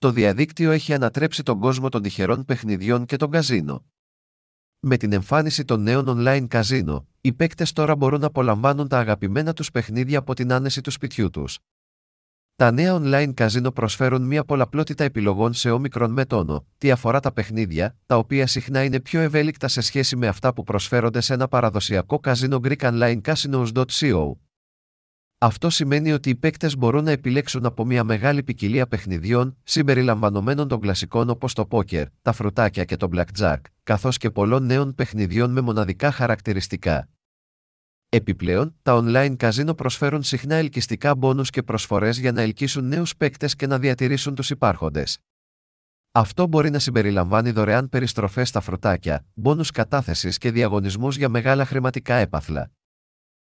Το διαδίκτυο έχει ανατρέψει τον κόσμο των τυχερών παιχνιδιών και των καζίνο. Με την εμφάνιση των νέων online καζίνο, οι παίκτες τώρα μπορούν να απολαμβάνουν τα αγαπημένα τους παιχνίδια από την άνεση του σπιτιού τους. Τα νέα online καζίνο προσφέρουν μια πολλαπλότητα επιλογών σε όμικρον με τόνο, τι αφορά τα παιχνίδια, τα οποία συχνά είναι πιο ευέλικτα σε σχέση με αυτά που προσφέρονται σε ένα παραδοσιακό καζίνο GreekOnlineCasinos.co. Αυτό σημαίνει ότι οι παίκτες μπορούν να επιλέξουν από μια μεγάλη ποικιλία παιχνιδιών, συμπεριλαμβανομένων των κλασικών όπως το πόκερ, τα φρουτάκια και το blackjack, καθώς και πολλών νέων παιχνιδιών με μοναδικά χαρακτηριστικά. Επιπλέον, τα online καζίνο προσφέρουν συχνά ελκυστικά μπόνους και προσφορές για να ελκύσουν νέους παίκτες και να διατηρήσουν τους υπάρχοντες. Αυτό μπορεί να συμπεριλαμβάνει δωρεάν περιστροφές στα φρουτάκια, μπόνους κατάθεσης και διαγωνισμούς για μεγάλα χρηματικά έπαθλα.